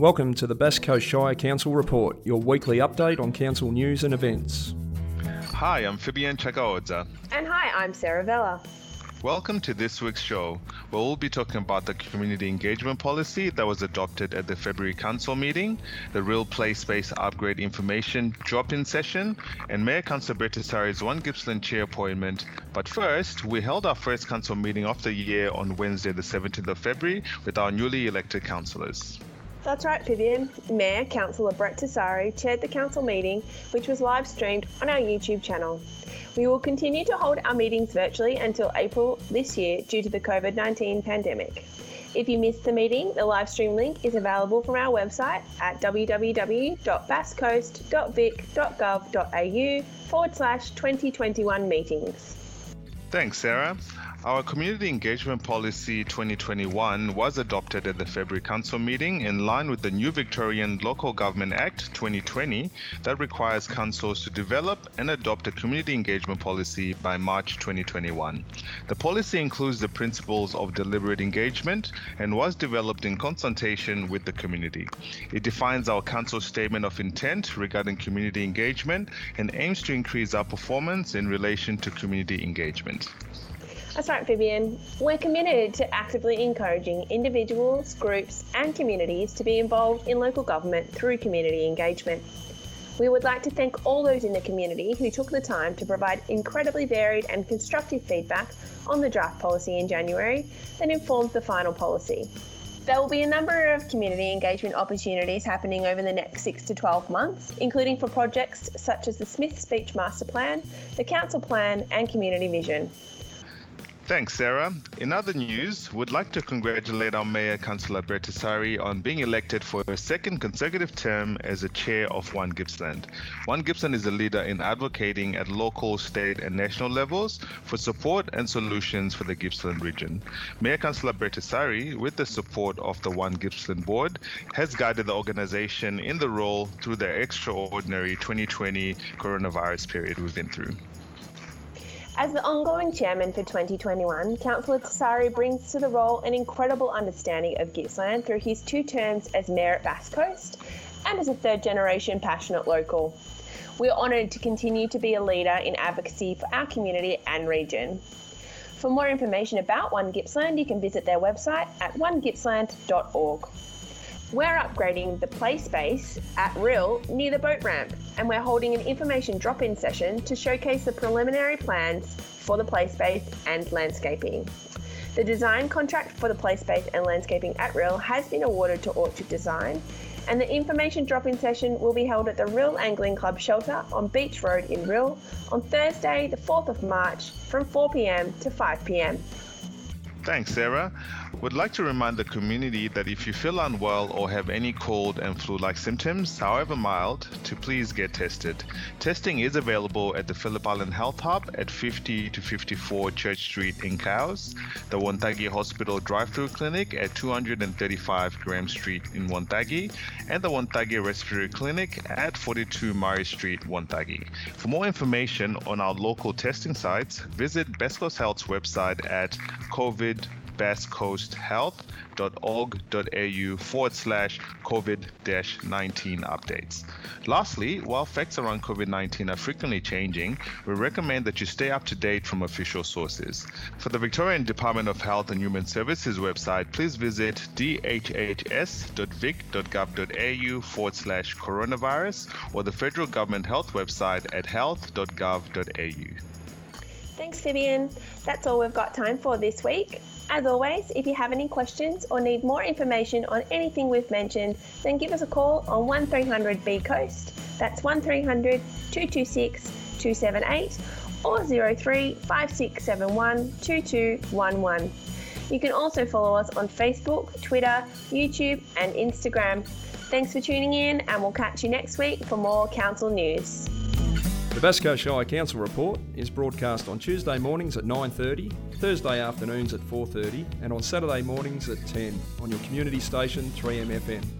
Welcome to the Bass Coast Shire Council Report, your weekly update on council news and events. Hi, I'm Vivian Chagaodza. And hi, I'm Sarah Vella. Welcome to this week's show, where we'll be talking about the community engagement policy that was adopted at the February Council meeting, the Rhyll Play Space Upgrade Information drop-in session, and Mayor Councillor Brett Tessari's One Gippsland Chair appointment. But first, we held our first council meeting of the year on Wednesday, the 17th of February, with our newly elected councillors. That's right, Vivian. Mayor Councillor Brett Tessari chaired the council meeting, which was live streamed on our YouTube channel. We will continue to hold our meetings virtually until April this year due to the COVID 19 pandemic. If you missed the meeting, the live stream link is available from our website at www.basscoast.vic.gov.au forward slash 2021 meetings. Thanks, Sarah. Our Community Engagement Policy 2021 was adopted at the February Council meeting in line with the new Victorian Local Government Act 2020 that requires councils to develop and adopt a community engagement policy by March 2021. The policy includes the principles of deliberate engagement and was developed in consultation with the community. It defines our council statement of intent regarding community engagement and aims to increase our performance in relation to community engagement. That's right, Vivian. We're committed to actively encouraging individuals, groups, and communities to be involved in local government through community engagement. We would like to thank all those in the community who took the time to provide incredibly varied and constructive feedback on the draft policy in January that informs the final policy. There will be a number of community engagement opportunities happening over the next 6 to 12 months, including for projects such as the Smiths Beach Master Plan, the Council Plan, and Community Vision. Thanks, Sarah. In other news, would like to congratulate our Mayor, Councillor Brett Tessari, on being elected for a second consecutive term as a chair of One Gippsland. One Gippsland is a leader in advocating at local, state, and national levels for support and solutions for the Gippsland region. Mayor Councillor Brett Tessari, with the support of the One Gippsland board, has guided the organization in the role through the extraordinary 2020 coronavirus period we've been through. As the ongoing chairman for 2021, Councillor Tessari brings to the role an incredible understanding of Gippsland through his two terms as mayor at Bass Coast and as a third generation passionate local. We're honoured to continue to be a leader in advocacy for our community and region. For more information about One Gippsland, you can visit their website at onegippsland.org. We're upgrading the play space at Rhyll near the boat ramp, and we're holding an information drop in session to showcase the preliminary plans for the play space and landscaping. The design contract for the play space and landscaping at Rhyll has been awarded to Orchard Design, and the information drop in session will be held at the Rhyll Angling Club shelter on Beach Road in Rhyll on Thursday, the 4th of March from 4pm to 5pm. Thanks, Sarah. Would like to remind the community that if you feel unwell or have any cold and flu like symptoms, however mild, to please get tested. Testing is available at the Phillip Island Health Hub at 50 to 54 Church Street in Cowes, the Wonthaggi Hospital Drive Through Clinic at 235 Graham Street in Wonthaggi, and the Wonthaggi Respiratory Clinic at 42 Murray Street, Wonthaggi. For more information on our local testing sites, visit Bass Coast Health's website at COVID basscoasthealth.org.au forward slash COVID 19 updates. Lastly, while facts around COVID 19 are frequently changing, we recommend that you stay up to date from official sources. For the Victorian Department of Health and Human Services website, please visit dhhs.vic.gov.au forward slash coronavirus or the federal government health website at health.gov.au. Thanks, Vivian. That's all we've got time for this week. As always, if you have any questions or need more information on anything we've mentioned, then give us a call on 1300 B Coast. That's 1300 226 278 or 03 5671 2211. You can also follow us on Facebook, Twitter, YouTube, and Instagram. Thanks for tuning in, and we'll catch you next week for more council news. The Bass Coast Shire Council report is broadcast on Tuesday mornings at 9:30, Thursday afternoons at 4:30, and on Saturday mornings at 10 on your community station 3MFM.